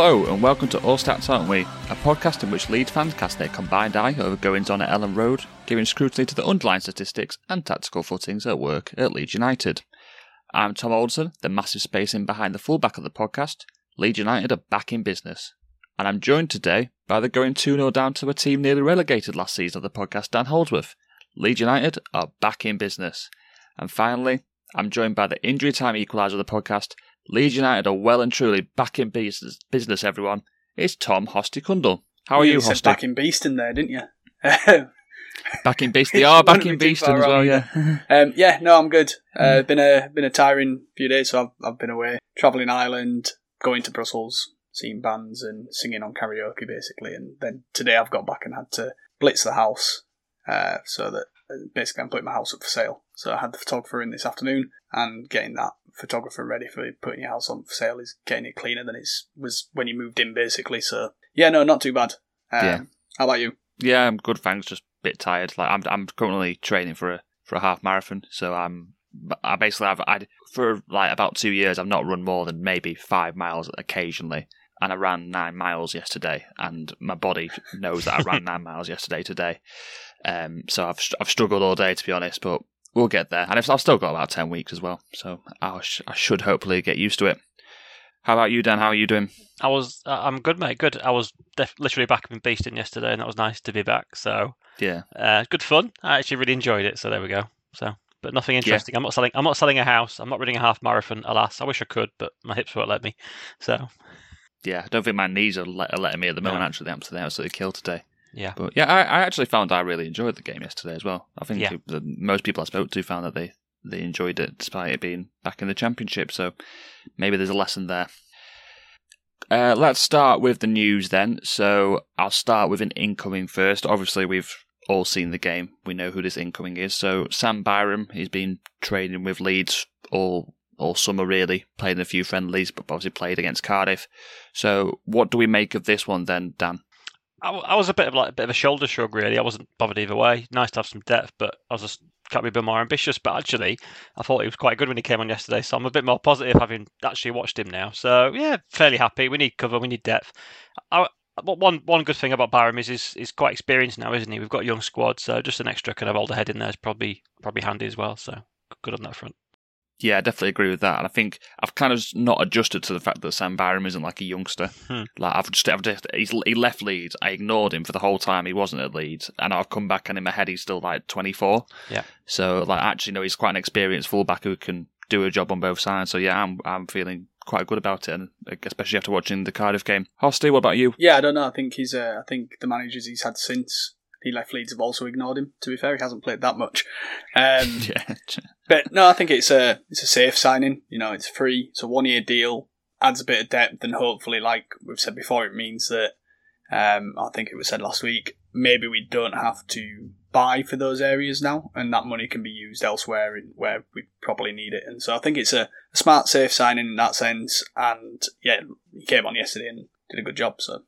Hello, and welcome to All Stats Aren't We, a podcast in which Leeds fans cast their combined eye over goings on at Elland Road, giving scrutiny to the underlying statistics and tactical footings at work at Leeds United. I'm Tom Alderson, the massive space in behind the fullback of the podcast. Leeds United are back in business. And I'm joined today by the going 2 0 down to a team nearly relegated last season of the podcast, Dan Holdsworth. Leeds United are back in business. And finally, I'm joined by the injury time equaliser of the podcast, Leeds United are well and truly back in business, business everyone. It's Tom Hosty. How are you, you Hosty? back in beast in there, didn't you? back in beast. They are back in beast as well, yeah. um, yeah, no, I'm good. Uh, been a been a tiring few days, so I've I've been away, travelling Ireland, going to Brussels, seeing bands and singing on karaoke basically, and then today I've got back and had to blitz the house, uh, so that basically I'm putting my house up for sale. So I had the photographer in this afternoon, and getting that photographer ready for putting your house on for sale is getting it cleaner than it was when you moved in, basically. So yeah, no, not too bad. Um, yeah. How about you? Yeah, I'm good. Thanks. Just a bit tired. Like I'm, I'm currently training for a for a half marathon, so I'm. I basically have I for like about two years I've not run more than maybe five miles occasionally, and I ran nine miles yesterday, and my body knows that I ran nine miles yesterday today. Um, so I've I've struggled all day to be honest, but we'll get there. And I've still got about 10 weeks as well. So I, I should hopefully get used to it. How about you, Dan? How are you doing? I was, uh, I'm good, mate. Good. I was def- literally back in Beeston yesterday, and that was nice to be back. So yeah, uh, good fun. I actually really enjoyed it. So there we go. So, but nothing interesting. Yeah. I'm not selling. I'm not selling a house. I'm not running a half marathon. Alas, I wish I could, but my hips won't let me. So yeah, I don't think my knees are, let, are letting me at the moment. No. Actually, I'm absolutely killed today. Yeah, but yeah, I, I actually found I really enjoyed the game yesterday as well. I think yeah. the, most people I spoke to found that they they enjoyed it despite it being back in the championship. So maybe there's a lesson there. Uh, let's start with the news then. So I'll start with an incoming first. Obviously, we've all seen the game. We know who this incoming is. So Sam Byram, he's been training with Leeds all all summer really, played in a few friendlies, but obviously played against Cardiff. So what do we make of this one then, Dan? I, I was a bit of like a bit of a shoulder shrug, really. I wasn't bothered either way. Nice to have some depth, but I was just can't be a bit more ambitious. But actually, I thought he was quite good when he came on yesterday, so I'm a bit more positive having actually watched him now. So yeah, fairly happy. We need cover, we need depth. I, one one good thing about Byram is he's, he's quite experienced now, isn't he? We've got a young squad, so just an extra kind of older head in there is probably probably handy as well. So good on that front. Yeah, I definitely agree with that. And I think I've kind of not adjusted to the fact that Sam Byram isn't like a youngster. Hmm. Like I've just, I've just he's, he left Leeds. I ignored him for the whole time he wasn't at Leeds, and I've come back and in my head he's still like 24. Yeah. So like actually, no, he's quite an experienced fullback who can do a job on both sides. So yeah, I'm I'm feeling quite good about it, and especially after watching the Cardiff game. Hosty, what about you? Yeah, I don't know. I think he's. Uh, I think the managers he's had since he left Leeds have also ignored him. To be fair, he hasn't played that much. Um, yeah. but no, I think it's a it's a safe signing. You know, it's free. It's a one year deal. Adds a bit of depth, and hopefully, like we've said before, it means that um, I think it was said last week. Maybe we don't have to buy for those areas now, and that money can be used elsewhere in, where we probably need it. And so I think it's a, a smart, safe signing in that sense. And yeah, he came on yesterday and did a good job. So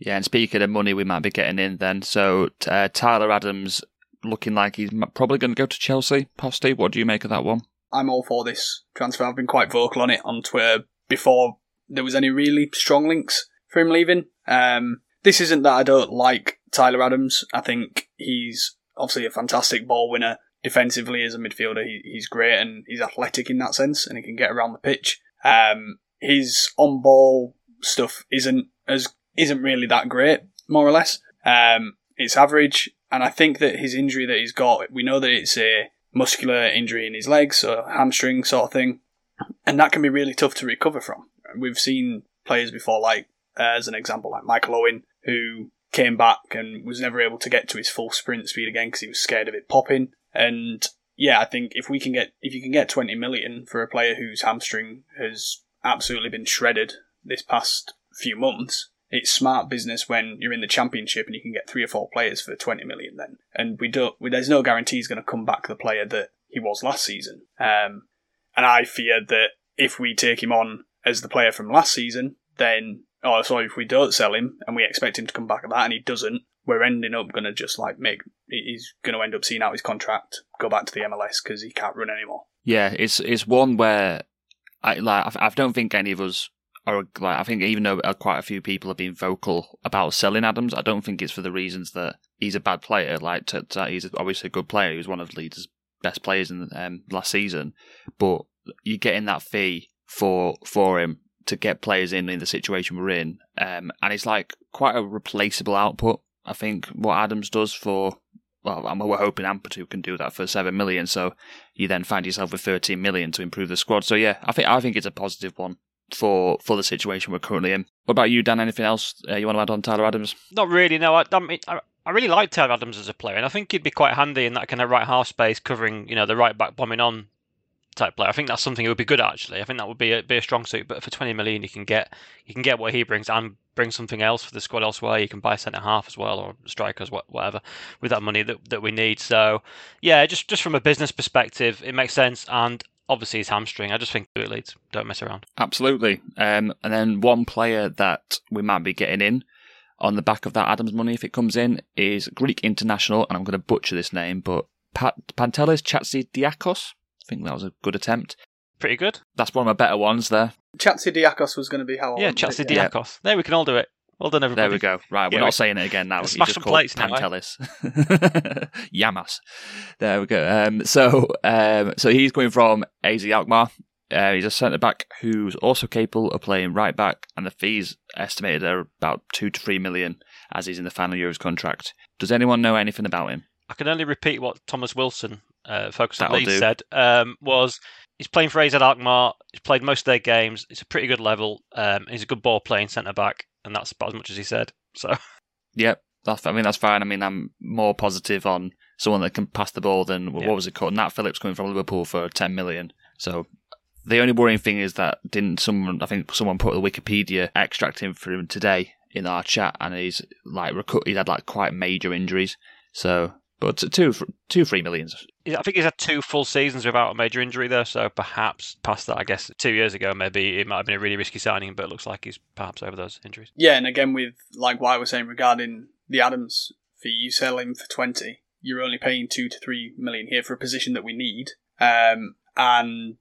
yeah, and speaking of money, we might be getting in then. So uh, Tyler Adams looking like he's probably going to go to Chelsea. Hosty, what do you make of that one? I'm all for this transfer. I've been quite vocal on it on Twitter before there was any really strong links for him leaving. Um, this isn't that I don't like Tyler Adams. I think he's obviously a fantastic ball winner. Defensively, as a midfielder, he, he's great and he's athletic in that sense, and he can get around the pitch. Um, his on ball stuff isn't as isn't really that great, more or less. Um, it's average, and I think that his injury that he's got, we know that it's a muscular injury in his legs, or hamstring sort of thing, and that can be really tough to recover from. We've seen players before, like uh, as an example, like Michael Owen, who came back and was never able to get to his full sprint speed again because he was scared of it popping. And yeah, I think if we can get if you can get 20 million for a player whose hamstring has absolutely been shredded this past few months, it's smart business when you're in the championship and you can get three or four players for 20 million then. And we don't there's no guarantee he's going to come back the player that he was last season. Um, and I fear that if we take him on as the player from last season, then oh, sorry, if we don't sell him and we expect him to come back at that and he doesn't, we're ending up going to just like make, he's going to end up seeing out his contract, go back to the MLS because he can't run anymore. Yeah, it's it's one where I like I don't think any of us are like I think even though quite a few people have been vocal about selling Adams, I don't think it's for the reasons that he's a bad player. Like to, to, he's obviously a good player. He was one of Leeds' best players in um, last season, but you're getting that fee for for him to get players in in the situation we're in, um, and it's like quite a replaceable output. I think what Adams does for well, we're hoping Ampadu can do that for seven million. So you then find yourself with thirteen million to improve the squad. So yeah, I think I think it's a positive one for for the situation we're currently in. What about you, Dan? Anything else uh, you want to add on Tyler Adams? Not really. No, I, I, I really like Tyler Adams as a player, and I think he'd be quite handy in that kind of right half space, covering you know the right back bombing on type player. I think that's something he would be good at, actually. I think that would be a, be a strong suit. But for 20 million, you can get you can get what he brings and bring something else for the squad elsewhere. You can buy centre half as well or strikers, whatever, with that money that, that we need. So yeah, just just from a business perspective, it makes sense. And obviously his hamstring. I just think it leads. Don't mess around. Absolutely. Um, and then one player that we might be getting in on the back of that Adams money if it comes in is Greek international, and I'm going to butcher this name, but Pat- Pantelis I think that was a good attempt. Pretty good. That's one of my better ones there. Chatzidiakos was going to be how Yeah, Chatzidiakos. Yeah. There, we can all do it. Well done, everybody. There we go. Right, we're yeah, not saying it again now. Smash some plates now. Pantelis. Yamas. There we go. Um, so, um, so he's going from AZ Alkmaar. Uh, he's a centre back who's also capable of playing right back, and the fees estimated are about two to three million as he's in the final year of his contract. Does anyone know anything about him? I can only repeat what Thomas Wilson, uh, Focus on Leeds, said. Um, was he's playing for AZ Alkmaar. He's played most of their games. It's a pretty good level. Um, he's a good ball playing centre back, and that's about as much as he said. So. Yep, that's. I mean, that's fine. I mean, I'm more positive on someone that can pass the ball than what was it called? Nat Phillips coming from Liverpool for 10 million. So the only worrying thing is that didn't someone? I think someone put the Wikipedia extract in for him today in our chat, and he's like he's had like quite major injuries. So but two, two, three millions. I think he's had two full seasons without a major injury there, so perhaps past that, I guess two years ago, maybe it might have been a really risky signing, but it looks like he's perhaps over those injuries. Yeah, and again, with like what I was saying regarding the Adams fee, you sell him for 20, you're only paying two to three million here for a position that we need. Um, and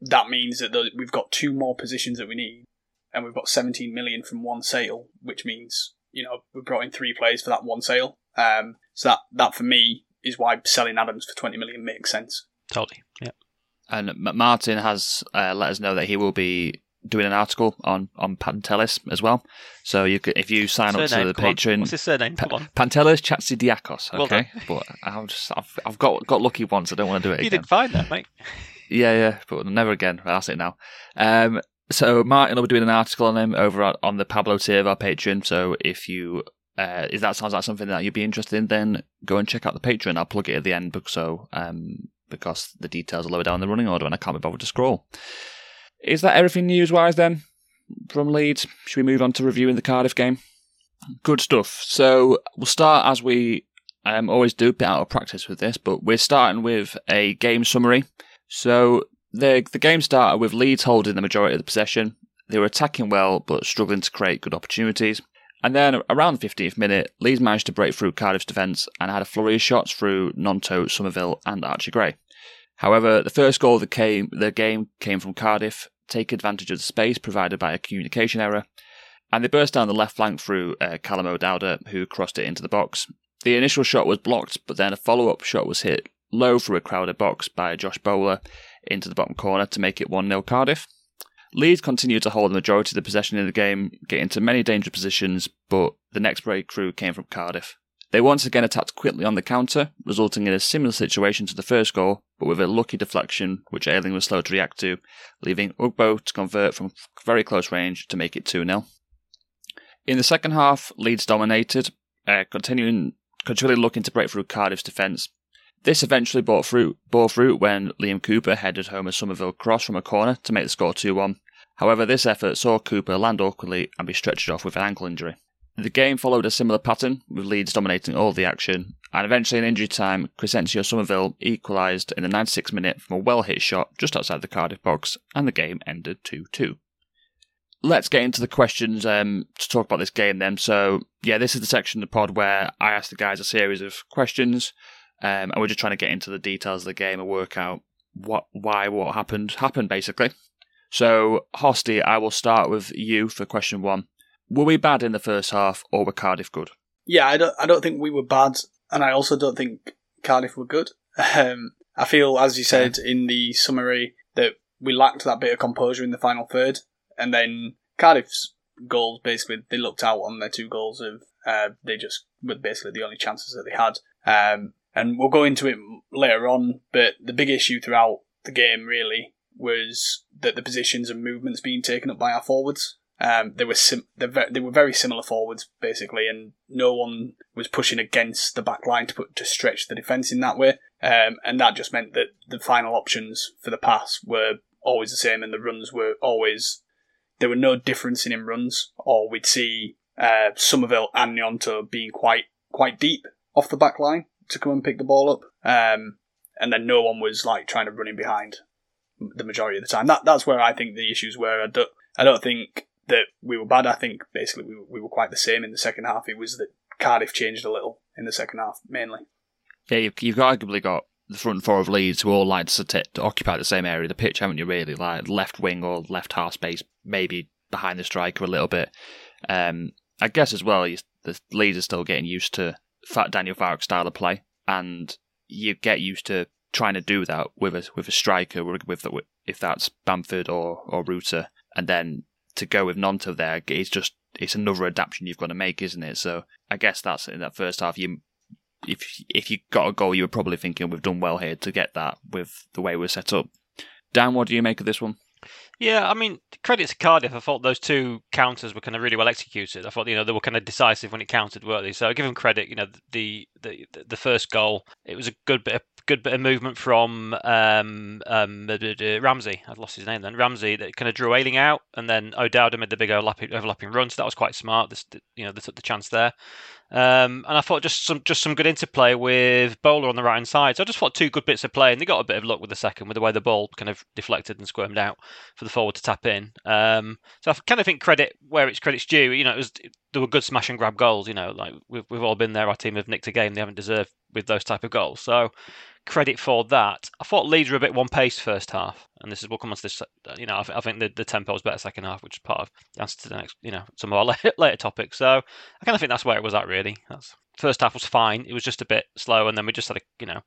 that means that the, we've got two more positions that we need, and we've got 17 million from one sale, which means, you know, we brought in three players for that one sale. Um, so that that for me is why selling Adams for 20 million makes sense. Totally. Yeah. And Martin has uh, let us know that he will be doing an article on on Pantelis as well. So you could, if you sign surname, up to the Patreon, on. what's his surname? Come on. Pantelis Chatzidiakos. Okay, well but I've just I've, I've got got lucky once. I don't want to do it. You again. did fine that, mate. Yeah, yeah, but never again. That's it now. Um, so Martin will be doing an article on him over on the Pablo tier of our Patreon. So if you uh, if that sounds like something that you'd be interested in, then go and check out the Patreon. I'll plug it at the end, so um, because the details are lower down in the running order, and I can't be bothered to scroll. Is that everything news wise then from Leeds? Should we move on to reviewing the Cardiff game? Good stuff. So we'll start as we um, always do a bit out of practice with this, but we're starting with a game summary. So the the game started with Leeds holding the majority of the possession. They were attacking well, but struggling to create good opportunities. And then around the 15th minute, Leeds managed to break through Cardiff's defence and had a flurry of shots through Gnonto, Summerville, and Archie Gray. However, the first goal of the, came, the game came from Cardiff, taking advantage of the space provided by a communication error, and they burst down the left flank through uh, Callum O'Dowda, who crossed it into the box. The initial shot was blocked, but then a follow up shot was hit low through a crowded box by Josh Bowler into the bottom corner to make it 1 0 Cardiff. Leeds continued to hold the majority of the possession in the game, get into many dangerous positions, but the next breakthrough came from Cardiff. They once again attacked quickly on the counter, resulting in a similar situation to the first goal, but with a lucky deflection, which Ayling was slow to react to, leaving Ugbo to convert from very close range to make it 2 0. In the second half, Leeds dominated, uh, continuing continually looking to break through Cardiff's defence. This eventually bore fruit, bore fruit when Liam Cooper headed home a Summerville cross from a corner to make the score 2 1. However, this effort saw Cooper land awkwardly and be stretched off with an ankle injury. The game followed a similar pattern, with Leeds dominating all the action, and eventually in injury time, Crysencio Summerville equalised in the 96th minute from a well hit shot just outside the Cardiff box, and the game ended 2 2 let's get into the questions um, to talk about this game then. So, yeah, this is the section of the pod where I ask the guys a series of questions, um, and we're just trying to get into the details of the game and work out what, why, what happened, happened basically. So, Hosty, I will start with you for question one. Were we bad in the first half, or were Cardiff good? Yeah, I don't. I don't think we were bad, and I also don't think Cardiff were good. Um, I feel, as you said in the summary, that we lacked that bit of composure in the final third and then Cardiff's goals basically they looked out on their two goals of uh, they just were basically the only chances that they had. Um, and we'll go into it later on, but the big issue throughout the game really was that the positions and movements being taken up by our forwards. Um, they were sim- they were very similar forwards basically, and no one was pushing against the back line to put to stretch the defence in that way. Um, and that just meant that the final options for the pass were always the same, and the runs were always there were no difference in runs, or we'd see uh, Summerville and Gnonto being quite quite deep off the back line to come and pick the ball up, um, and then no one was like trying to run in behind the majority of the time. That that's where I think the issues were. I don't I don't think that we were bad. I think basically we we were quite the same in the second half. It was that Cardiff changed a little in the second half mainly. Yeah, you've, you've arguably got the front four of Leeds who all like to, t- to occupy the same area of the pitch, haven't you? Really, like left wing or left half space, maybe behind the striker a little bit. Um, I guess as well, the Leeds are still getting used to Fat Daniel Farke's style of play, and you get used to trying to do that with a with a striker, with, with if that's Bamford or or Rutter, and then to go with Gnonto there, it's just it's another adaptation you've got to make, isn't it? So I guess that's in that first half. You if if you got a goal, you were probably thinking we've done well here to get that with the way we're set up. Dan, what do you make of this one? Yeah, I mean, credit to Cardiff. I thought those two counters were kind of really well executed. I thought you know they were kind of decisive when it counted, weren't they? So I give them credit. You know, the the the first goal, it was a good bit of good bit of movement from um, um, Ramsey. I've lost his name then. Ramsey that kind of drew Ayling out, and then O'Dowda made the big overlapping, overlapping run. So that was quite smart. This, you know, they took the chance there. Um, and I thought just some just some good interplay with Bowler on the right hand side. So I just thought two good bits of play, and they got a bit of luck with the second, with the way the ball kind of deflected and squirmed out for the forward to tap in. Um, so I kind of think credit where it's credit's due. You know, it was there were good smash and grab goals. You know, like we've we've all been there. Our team have nicked a game they haven't deserved with those type of goals. So credit for that. I thought Leeds were a bit one pace first half, and this is we'll come on to this. Uh, you know, I, I think the, the tempo was better second half, which is part of the answer to the next, you know, some of our later, topics. So I kind of think that's where it was at. Really, that's first half was fine. It was just a bit slow, and then we just had a you know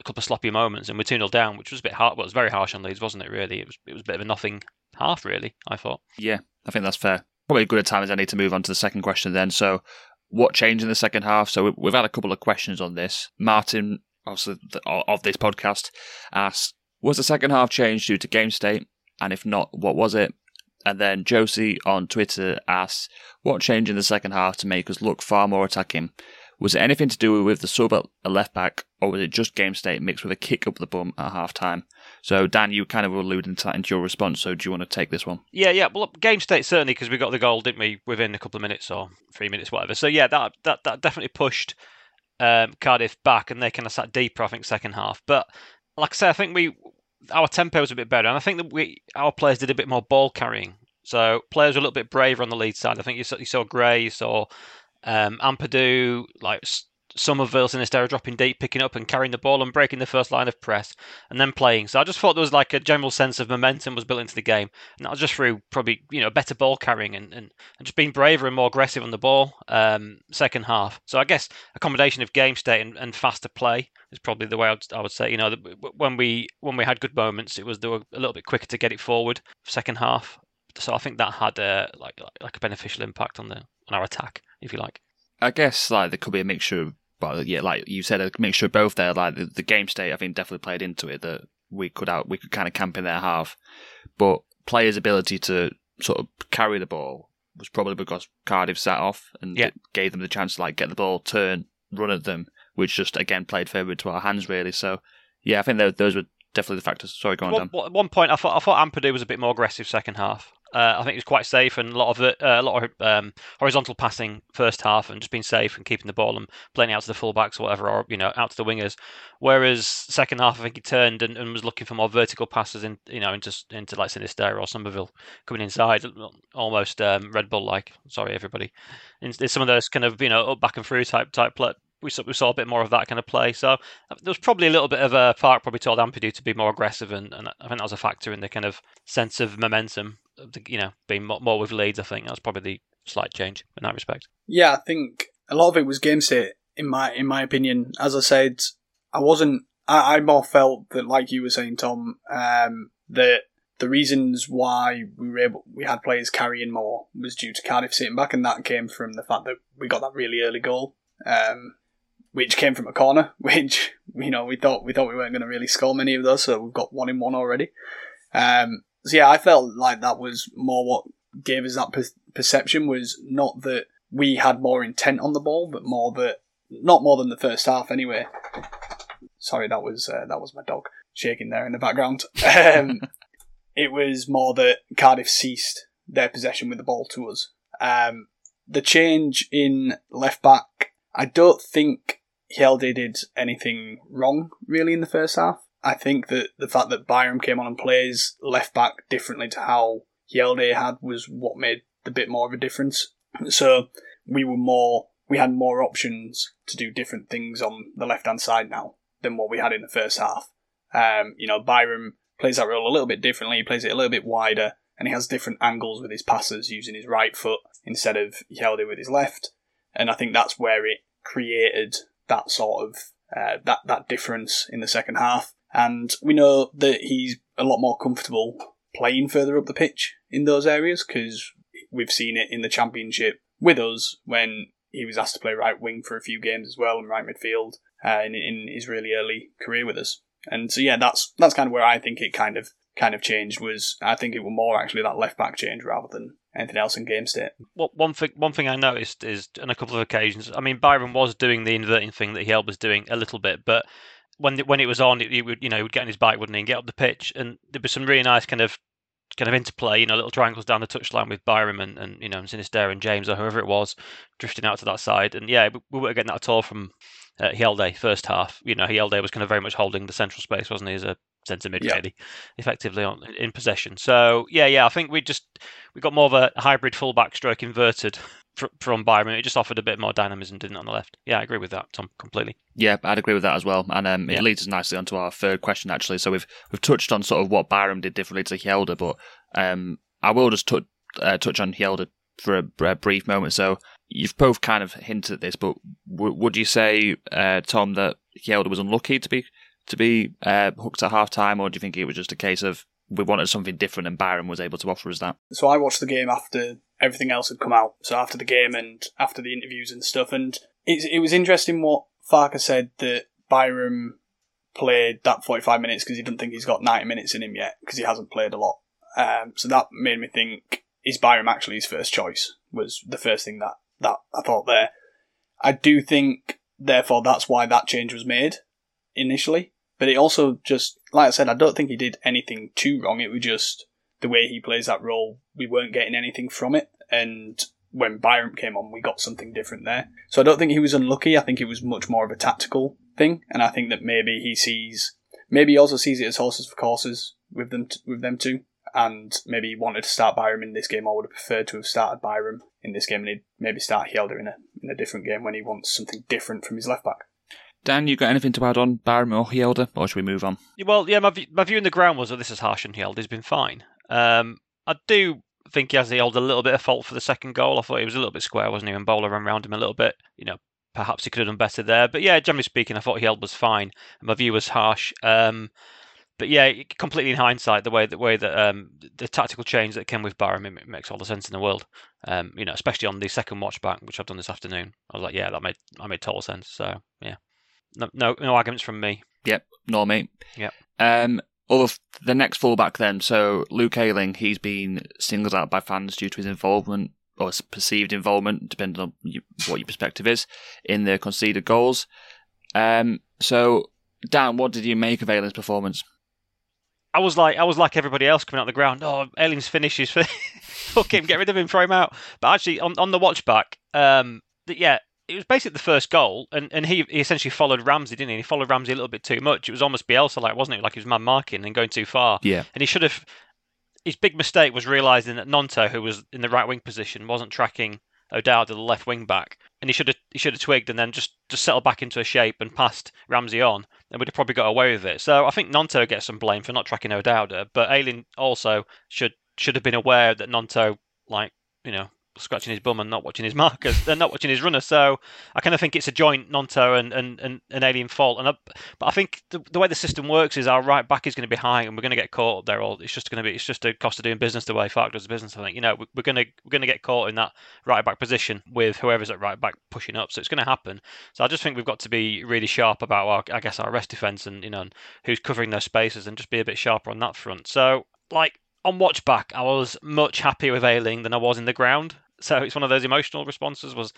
a couple of sloppy moments, and we're two 0 down, which was a bit hard. Well, it was very harsh on Leeds, wasn't it? Really, it was it was a bit of a nothing half. Really, I thought. Yeah, I think that's fair. Probably a good time as any to move on to the second question then. So, what changed in the second half? So we've had a couple of questions on this. Martin obviously of this podcast asks, was the second half changed due to game state? And if not, what was it? And then Josie on Twitter asks, what changed in the second half to make us look far more attacking? Was it anything to do with the sub at left back, or was it just game state mixed with a kick up the bum at half time? So, Dan, you kind of alluded to that into your response. So, do you want to take this one? Yeah, yeah. Well, game state certainly because we got the goal, didn't we, within a couple of minutes or three minutes, whatever. So, yeah, that that that definitely pushed um, Cardiff back, and they kind of sat deeper. I think second half, but like I say, I think we our tempo was a bit better, and I think that we our players did a bit more ball carrying. So players were a little bit braver on the lead side. I think you saw, you saw Gray, you saw um, Ampadu, like Summerville Sinisterra dropping deep, picking up and carrying the ball and breaking the first line of press and then playing. So I just thought there was like a general sense of momentum was built into the game. And that was just through probably, you know, better ball carrying and, and, and just being braver and more aggressive on the ball um, second half. So I guess a combination of game state and, and faster play is probably the way I'd, I would say. You know, when we when we had good moments, it was they were a little bit quicker to get it forward second half. So I think that had a, like like a beneficial impact on the on our attack, if you like. I guess like there could be a mixture of but yeah, like you said, a mixture of both there. Like the, the game state, I think definitely played into it that we could out we could kind of camp in their half, but players' ability to sort of carry the ball was probably because Cardiff sat off and yeah. gave them the chance to like get the ball, turn, run at them, which just again played favour to our hands really. So yeah, I think those were definitely the factors. Sorry, go on. One, At one point, I thought I thought Ampadu was a bit more aggressive second half. Uh, I think he was quite safe and a lot of it, uh, a lot of um, horizontal passing first half and just being safe and keeping the ball and playing out to the fullbacks or whatever, or you know out to the wingers. Whereas second half, I think he turned and, and was looking for more vertical passes in you know into into like Sinisterra or Summerville coming inside, almost um, Red Bull like. Sorry everybody. In, in some of those kind of you know up back and through type type play, we saw, we saw a bit more of that kind of play. So uh, there was probably a little bit of a Park probably told Ampadu to be more aggressive, and, and I think that was a factor in the kind of sense of momentum, of the, you know, being more, more with Leeds. I think that was probably the slight change in that respect. Yeah, I think a lot of it was game state. In my in my opinion, as I said, I wasn't. I, I more felt that, like you were saying, Tom, um, that the reasons why we were able we had players carrying more was due to Cardiff sitting back, and that came from the fact that we got that really early goal. Um, which came from a corner, which you know we thought we thought we weren't going to really score many of those, so we've got one in one already. Um, so yeah, I felt like that was more what gave us that per- perception was not that we had more intent on the ball, but more that not more than the first half anyway. Sorry, that was uh, that was my dog shaking there in the background. Um, it was more that Cardiff ceased their possession with the ball to us. Um, the change in left back, I don't think Hjelde did anything wrong really in the first half. I think that the fact that Byram came on and plays left back differently to how Hjelde had was what made the bit more of a difference. So we were more, we had more options to do different things on the left hand side now than what we had in the first half. Um, you know, Byram plays that role a little bit differently. He plays it a little bit wider, and he has different angles with his passes using his right foot instead of Hjelde with his left. And I think that's where it created that sort of uh, that that difference in the second half. And we know that he's a lot more comfortable playing further up the pitch in those areas because we've seen it in the championship with us when he was asked to play right wing for a few games as well and right midfield uh, in, in his really early career with us. And so yeah, that's that's kind of where I think it kind of kind of changed was I think it was more actually that left back change rather than anything else in game state. Well, one thing one thing I noticed is on a couple of occasions. I mean, Byram was doing the inverting thing that Hjelde was doing a little bit, but when when it was on, he would you know he would get on his bike, wouldn't he, and get up the pitch, and there was some really nice kind of kind of interplay, you know, little triangles down the touchline with Byram and, and you know Sinisterra and James or whoever it was drifting out to that side, and yeah, we weren't getting that at all from uh, Hjelde first half. You know, Hjelde was kind of very much holding the central space, wasn't he, as a centre mid, yeah. really, effectively on in possession. So yeah, yeah, I think we just we got more of a hybrid fullback stroke inverted from Byram. It just offered a bit more dynamism, didn't it, on the left? Yeah, I agree with that, Tom, completely. Yeah, I'd agree with that as well. And um, it yeah. leads us nicely onto our third question, actually. So we've we've touched on sort of what Byram did differently to Hjelde, but um, I will just t- uh, touch on Hjelde for a, a, brief moment. So you've both kind of hinted at this, but w- would you say, uh, Tom, that Hjelde was unlucky to be to be uh, hooked at half time, or do you think it was just a case of we wanted something different and Byram was able to offer us that? So I watched the game after everything else had come out. So after the game and after the interviews and stuff, and it, it was interesting what Farke said that Byram played that 45 minutes because he doesn't think he's got 90 minutes in him yet because he hasn't played a lot. Um, so that made me think, is Byram actually his first choice? Was the first thing that, that I thought there. I do think, therefore, that's why that change was made initially. But it also just, like I said, I don't think he did anything too wrong. It was just the way he plays that role. We weren't getting anything from it, and when Byram came on, we got something different there. So I don't think he was unlucky. I think it was much more of a tactical thing, and I think that maybe he sees, maybe he also sees it as horses for courses with them, t- with them too, and maybe he wanted to start Byram in this game, I would have preferred to have started Byram in this game, and he'd maybe start Hjelde in a in a different game when he wants something different from his left back. Dan, you got anything to add on Byram or Hjelde, or should we move on? Well, yeah, my view, my view in the ground was that this is harsh on Hjelde. He's been fine. Um, I do think he has the old a little bit of fault for the second goal. I thought he was a little bit square, wasn't he? And Bowler ran around him a little bit. You know, perhaps he could have done better there. But yeah, generally speaking, I thought Hjelde was fine. My view was harsh. Um, but yeah, completely in hindsight, the way the way that um, the tactical change that came with Byram it makes all the sense in the world. Um, you know, especially on the second watch back, which I've done this afternoon. I was like, yeah, that made that made total sense. So yeah, no no, no arguments from me. Yep, nor me. Yep. Um, other the next fullback then. So Luke Ayling, he's been singled out by fans due to his involvement or perceived involvement, depending on what your perspective is, in the conceded goals. Um, so Dan, what did you make of Ayling's performance? I was like, I was like everybody else coming out the ground. Oh, Ayling's finishes, for fuck him, get rid of him, throw him out. But actually, on, on the watch back, um, yeah, it was basically the first goal, and, and he, he essentially followed Ramsey, didn't he? He followed Ramsey a little bit too much. It was almost Bielsa like, wasn't it? Like he was man marking and going too far. Yeah. And he should have. His big mistake was realizing that Gnonto, who was in the right wing position, wasn't tracking O'Dowd, the left wing back, and he should have he should have twigged and then just just settled back into a shape and passed Ramsey on, and we'd have probably got away with it. So I think Gnonto gets some blame for not tracking O'Dowd, but Ayling also should should have been aware that Gnonto like you know scratching his bum and not watching his markers, they're not watching his runner. So I kind of think it's a joint Gnonto and, and, and an Ayling fault. And I, but I think the, the, way the system works is our right back is going to be high, and we're going to get caught up there. Or it's just going to be it's just a cost of doing business the way Farke does business. I think you know we're going to we're going to get caught in that right back position with whoever's at right back pushing up. So it's going to happen. So I just think we've got to be really sharp about our I guess our rest defense and you know who's covering those spaces and just be a bit sharper on that front. So like on watch back, I was much happier with Ayling than I was in the ground. So it's one of those emotional responses was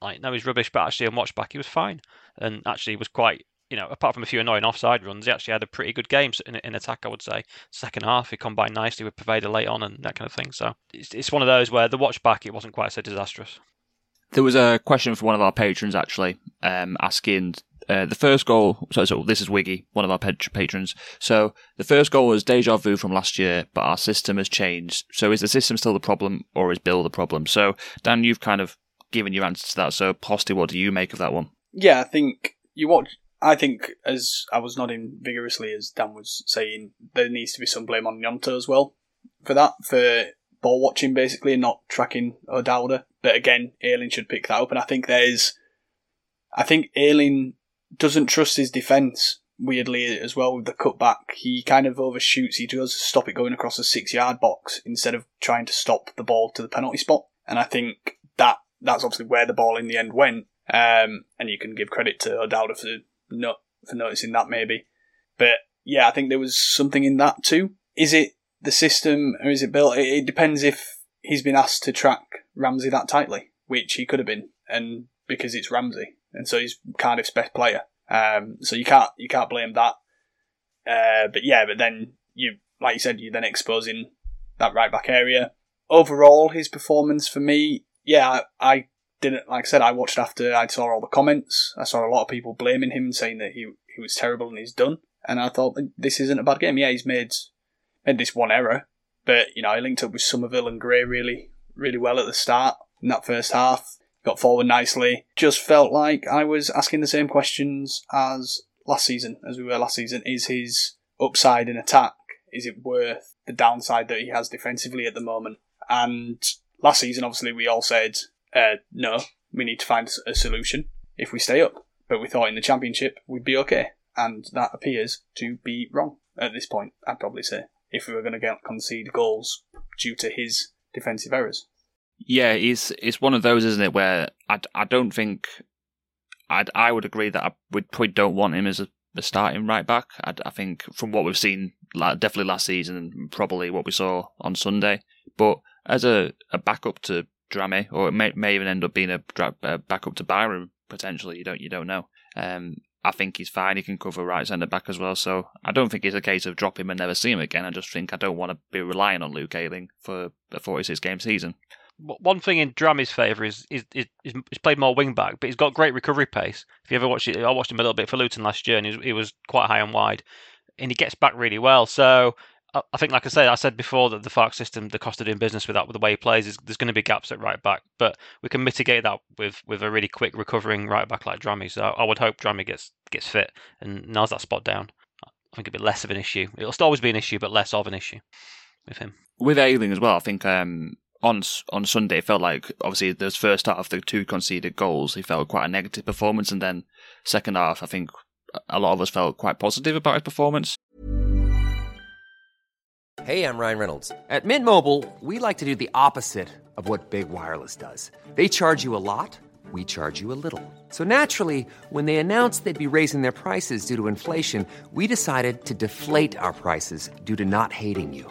like, no, he's rubbish, but actually on watch back he was fine, and actually was quite. You know, apart from a few annoying offside runs, he actually had a pretty good game in, in attack. I would say second half he combined nicely with Poveda late on and that kind of thing. So it's, it's one of those where the watch back it wasn't quite so disastrous. There was a question from one of our patrons actually um, asking uh, the first goal. So, so this is Wiggy, one of our patrons. So the first goal was deja vu from last year, but our system has changed. So is the system still the problem, or is Bill the problem? So Dan, you've kind of given your answer to that. So Hosty, what do you make of that one? Yeah, I think you watch. I think, as I was nodding vigorously as Dan was saying, there needs to be some blame on Gnonto as well for that, for ball watching basically and not tracking O'Dowda. But again, Ayling should pick that up, and I think there's, I think Ayling doesn't trust his defence weirdly as well with the cutback. He kind of overshoots. He does stop it going across the six yard box instead of trying to stop the ball to the penalty spot. And I think that that's obviously where the ball in the end went. Um, and you can give credit to O'Dowda for not for noticing that maybe. But yeah, I think there was something in that too. Is it the system or is it built? It, it depends if he's been asked to track Ramsey that tightly, which he could have been, and because it's Ramsey and so he's Cardiff's best player. Um, so you can't you can't blame that. Uh, but yeah, but then you like you said, you're then exposing that right back area. Overall, his performance for me, yeah, I, I didn't like I said, I watched after I saw all the comments. I saw a lot of people blaming him, and saying that he he was terrible and he's done. And I thought this isn't a bad game. Yeah, he's made made this one error, but you know I linked up with Summerville and Gray really really well at the start in that first half got forward nicely. Just felt like I was asking the same questions as last season, as we were last season. Is his upside in attack, is it worth the downside that he has defensively at the moment? And last season, obviously, we all said, uh, no, we need to find a solution if we stay up. But we thought in the championship we'd be okay. And that appears to be wrong at this point, I'd probably say, if we were going to concede goals due to his defensive errors. Yeah, it's it's one of those, isn't it? Where I, I don't think i I would agree that I would probably don't want him as a, a starting right back. I, I think from what we've seen, definitely last season, and probably what we saw on Sunday. But as a, a backup to Drameh, or it may, may even end up being a, a backup to Byram potentially. You don't you don't know. Um, I think he's fine. He can cover right centre back as well. So I don't think it's a case of drop him and never see him again. I just think I don't want to be relying on Luke Ayling for a 46 game season. One thing in Drameh's favour is, is, is, he's played more wing back, but he's got great recovery pace. If you ever watched it, I watched him a little bit for Luton last year, and he was, he was quite high and wide, and he gets back really well. So I think, like I said, I said before that the Farke system, the cost of doing business with that, with the way he plays, is there's going to be gaps at right back, but we can mitigate that with with a really quick recovering right back like Drameh. So I would hope Drammy gets gets fit and nails that spot down. I think it'll be less of an issue. It'll still always be an issue, but less of an issue with him. With Ayling as well, I think um, on on Sunday felt like obviously the first half, the two conceded goals, he felt quite a negative performance, and then second half, I think a lot of us felt quite positive about his performance. Hey, I'm Ryan Reynolds. At Mint Mobile, we like to do the opposite of what Big Wireless does. They charge you a lot, we charge you a little. So naturally, when they announced they'd be raising their prices due to inflation, we decided to deflate our prices due to not hating you.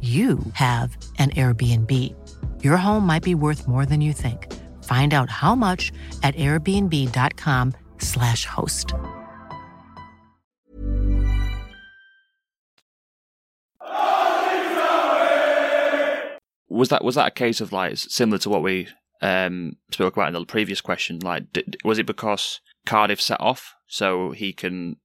you have an Airbnb. Your home might be worth more than you think. Find out how much at airbnb.com/slash host. Was that was that a case of like similar to what we um, spoke about in the previous question? Like, did, was it because Cardiff set off so he can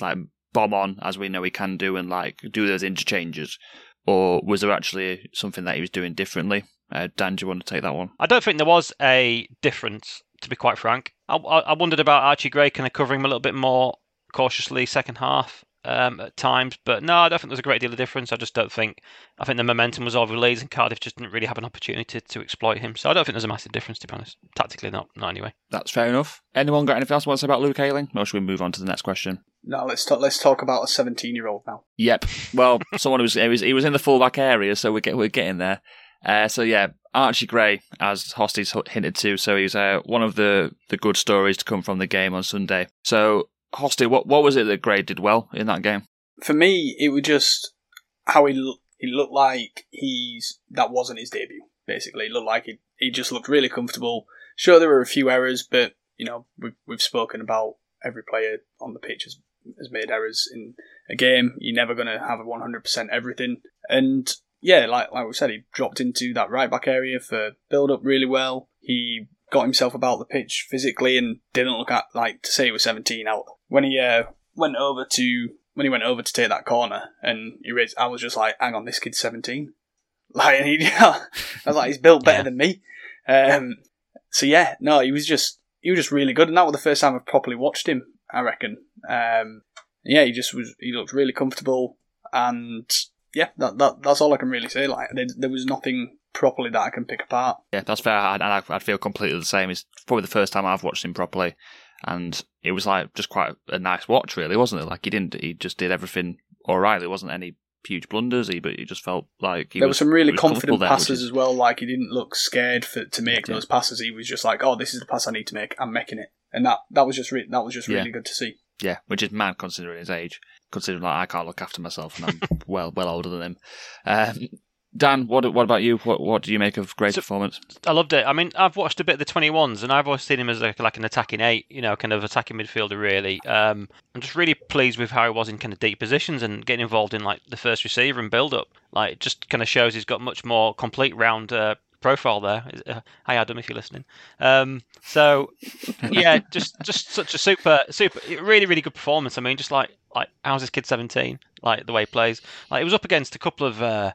like bomb on as we know he can do and like do those interchanges, or was there actually something that he was doing differently? Uh, Dan, do you want to take that one? I don't think there was a difference, to be quite frank. I, I wondered about Archie Gray kind of covering him a little bit more cautiously second half um, at times, but no, I don't think there's a great deal of difference. I just don't think. I think the momentum was over Leeds, and Cardiff just didn't really have an opportunity to, to exploit him. So I don't think there's a massive difference, to be honest. Tactically, not, not anyway. That's fair enough. Anyone got anything else want to say about Luke Ayling? Or should we move on to the next question? No, let's talk. Let's talk about a seventeen-year-old now. Yep. Well, someone who was he was he was in the fullback area, so we're get, we're getting there. Uh, so yeah, Archie Gray, as Hosty's hinted to, so he's uh, one of the the good stories to come from the game on Sunday. So Hosty, what what was it that Gray did well in that game? For me, it was just how he he looked like he's that wasn't his debut. Basically, it looked like he he just looked really comfortable. Sure, there were a few errors, but you know we've we've spoken about every player on the pitch has has made errors in a game. You're never going to have a 100% everything. And yeah, like like we said, he dropped into that right back area for build up really well. He got himself about the pitch physically and didn't look at like to say he was 17 out when he uh, went over to when he went over to take that corner and he raised. I was just like, hang on, this kid's 17. Like, and he, I was like, he's built better yeah. than me. Um, so yeah, no, he was just he was just really good, and that was the first time I've properly watched him. I reckon. Um, yeah, he just was. He looked really comfortable, and yeah, that, that that's all I can really say. Like there, there was nothing properly that I can pick apart. Yeah, that's fair, and I, would feel completely the same. It's probably the first time I've watched him properly, and it was like just quite a nice watch, really, wasn't it? Like he didn't, he just did everything all right. There wasn't any huge blunders, he, but he just felt like there was, were some really confident passes as well. Like he didn't look scared for to make yeah. those passes. He was just like, "Oh, this is the pass I need to make. I'm making it," and that that was just re- that was just really yeah. good to see. Yeah, which is mad considering his age. Considering like I can't look after myself and I'm well well older than him. Um, Dan, what what about you? What what do you make of great so, performance? I loved it. I mean, I've watched a bit of the twenty ones, and I've always seen him as like, like an attacking eight, you know, kind of attacking midfielder. Really, um, I'm just really pleased with how he was in kind of deep positions and getting involved in like the first receiver and build up. Like, it just kind of shows he's got much more complete round uh, profile there. Uh, hi Adam, if you're listening. Um, so yeah, just just such a super super really really good performance. I mean, just like like how's this kid 17? Like the way he plays. Like it was up against a couple of uh,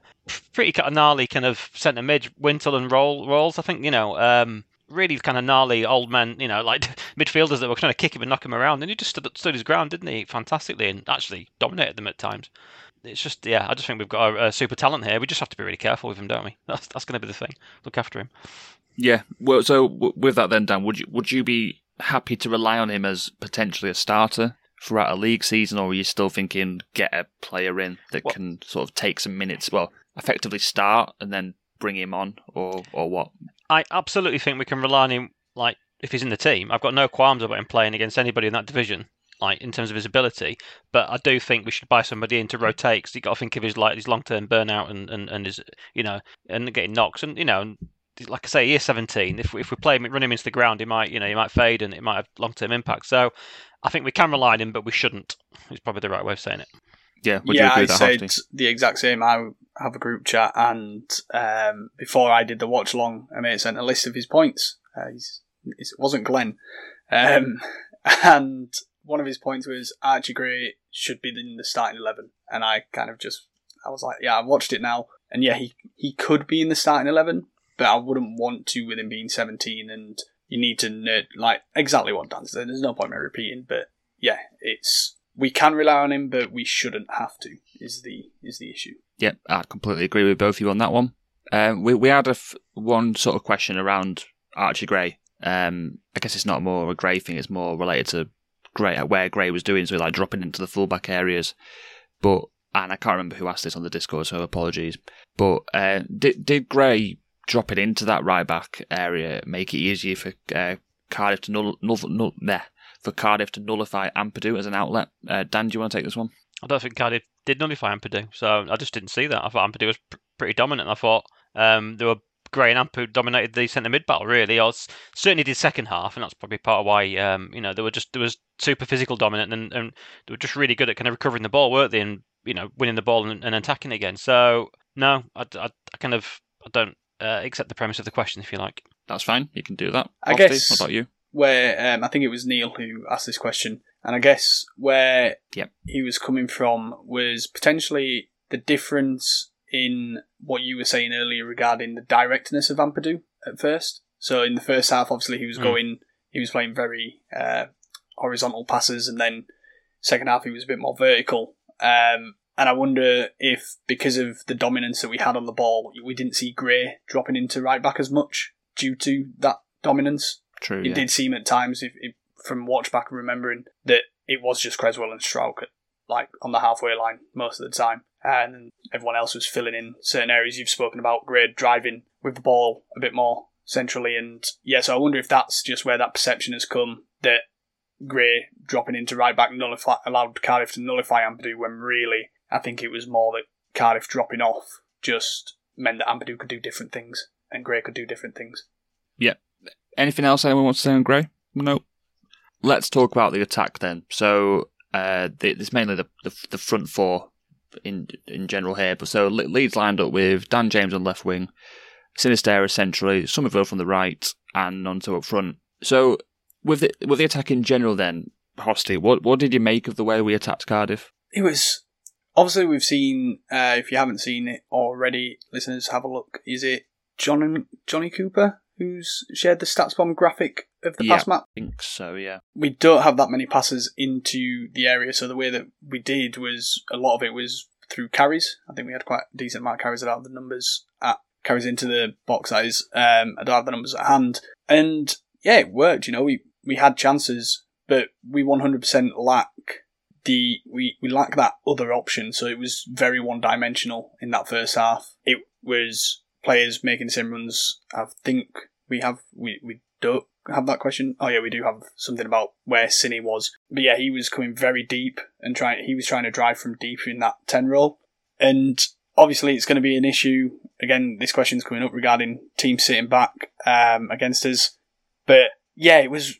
pretty kind of gnarly kind of centre mid Wintle and roll Ralls. I think you know. Um, really kind of gnarly old man, you know, like midfielders that were trying to kick him and knock him around, and he just stood, stood his ground, didn't he? Fantastically, and actually dominated them at times. It's just, yeah, I just think we've got a, a super talent here. We just have to be really careful with him, don't we? That's that's going to be the thing. Look after him. Yeah. Well, so w- with that then, Dan, would you would you be happy to rely on him as potentially a starter throughout a league season, or are you still thinking get a player in that Well- can sort of take some minutes, well, effectively start and then bring him on, or or what? I absolutely think we can rely on him. Like if he's in the team, I've got no qualms about him playing against anybody in that division. Like in terms of his ability, but I do think we should buy somebody in to rotate because you got to think of his like his long term burnout and, and, and his you know and getting knocks and you know and like I say, year 17. If we, if we play him, run him into the ground, he might you know he might fade and it might have long term impact. So I think we can rely on him, but we shouldn't. Is probably the right way of saying it. Yeah. Would yeah, you agree I said Hosty? the exact same. I have a group chat, and um, before I did the watch along, a mate sent a list of his points. Uh, he's, it wasn't Glenn, um, and one of his points was Archie Gray should be in the starting eleven, and I kind of just I was like, yeah, I've watched it now, and yeah, he he could be in the starting eleven, but I wouldn't want to with him being seventeen, and you need to nerd like exactly what Dan said. There's no point in me repeating, but yeah, it's we can rely on him, but we shouldn't have to. Is the is the issue? Yep, I completely agree with both of you on that one. Um, we we had a f- one sort of question around Archie Gray. Um, I guess it's not more a Gray thing; it's more related to Gray where Gray was doing, so like dropping into the fullback areas. But and I can't remember who asked this on the Discord, so apologies. But uh, did did Gray drop it into that right back area make it easier for uh, Cardiff to null, null, null, for Cardiff to nullify Ampadu as an outlet? Uh, Dan, do you want to take this one? I don't think Cardiff did nullify Ampadu, so I just didn't see that. I thought Ampadu was pr- pretty dominant. I thought um, they were Gray and Ampu dominated the centre mid battle. Really, I was certainly did second half, and that's probably part of why um, you know they were just there was super physical dominant, and, and they were just really good at kind of recovering the ball, weren't they? And you know winning the ball and, and attacking again. So no, I, I, I kind of I don't uh, accept the premise of the question, if you like. That's fine. You can do that. I Hosty, guess- What about you? Where um, I think it was Neil who asked this question, and I guess where Yep. he was coming from was potentially the difference in what you were saying earlier regarding the directness of Ampadu at first. So in the first half, obviously he was Mm. going, he was playing very uh, horizontal passes, and then second half he was a bit more vertical. Um, and I wonder if because of the dominance that we had on the ball, we didn't see Gray dropping into right back as much due to that dominance True. it yeah. did seem at times, if, if, from watch back and remembering, that it was just Cresswell and Struijk at, like on the halfway line most of the time, and everyone else was filling in certain areas. You've spoken about Gray driving with the ball a bit more centrally, and yeah, so I wonder if that's just where that perception has come that Gray dropping into right back nullify, allowed Cardiff to nullify Ampadu when really I think it was more that Cardiff dropping off just meant that Ampadu could do different things and Gray could do different things. Yeah. Anything else anyone wants to say on Gray? No. Let's talk about the attack then. So uh, the, it's mainly the, the the front four in in general here. But so Leeds lined up with Dan James on left wing, Sinisterra centrally, Summerville from the right, and Gnonto up front. So with the with the attack in general, then Hosty, what what did you make of the way we attacked Cardiff? it was obviously we've seen uh, if you haven't seen it already listeners have a look is it john and johnny cooper who's shared the StatsBomb graphic of the Yeah. pass map I think so. Yeah. we don't have that many passes into the area so the way that we did was a lot of it was through carries i think we had quite a decent amount of carries i don't have the numbers at carries into the box that is um, i don't have the numbers at hand and yeah it worked you know we we had chances but we 100% lack the we, we lack that other option. So it was very one dimensional in that first half. It was players making the same runs. I think we have we, we don't have that question. Oh yeah, we do have something about where Cine was. But yeah, he was coming very deep and trying he was trying to drive from deep in that ten roll, And obviously it's going to be an issue. Again, this question's coming up regarding teams sitting back um, against us. But yeah, it was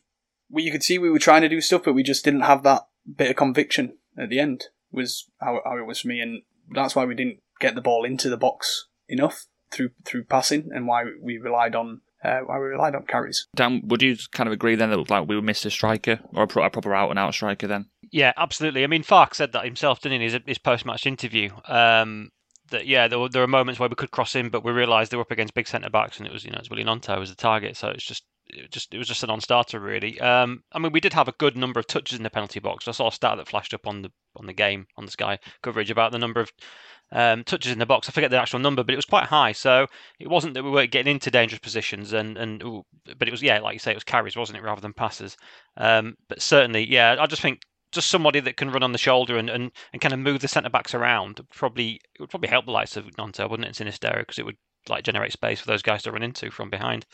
well, you could see we were trying to do stuff, but we just didn't have that bit of conviction at the end. Was how, how it was for me, and that's why we didn't get the ball into the box enough through through passing, and why we relied on uh, why we relied on carries. Dan, would you kind of agree then that like we missed a striker or a, pro- a proper out and out striker then? Yeah, absolutely. I mean, Farke said that himself, didn't he, in his, his post-match interview? Um, that yeah, there were there were moments where we could cross in, but we realised they were up against big centre backs, and it was you know it's Willie Gnonto was the target. So it's just it just it was just a non-starter really. Um, I mean, we did have a good number of touches in the penalty box. I saw a stat that flashed up on the on the game on the Sky coverage about the number of um, touches in the box. I forget the actual number, but it was quite high. So it wasn't that we weren't getting into dangerous positions, and and but it was yeah, like you say, it was carries, wasn't it, rather than passes. Um, but certainly, yeah, I just think just somebody that can run on the shoulder and, and, and kind of move the centre backs around probably it would probably help the likes of Gnonto, wouldn't it, in Sinisterra, because it would like generate space for those guys to run into from behind.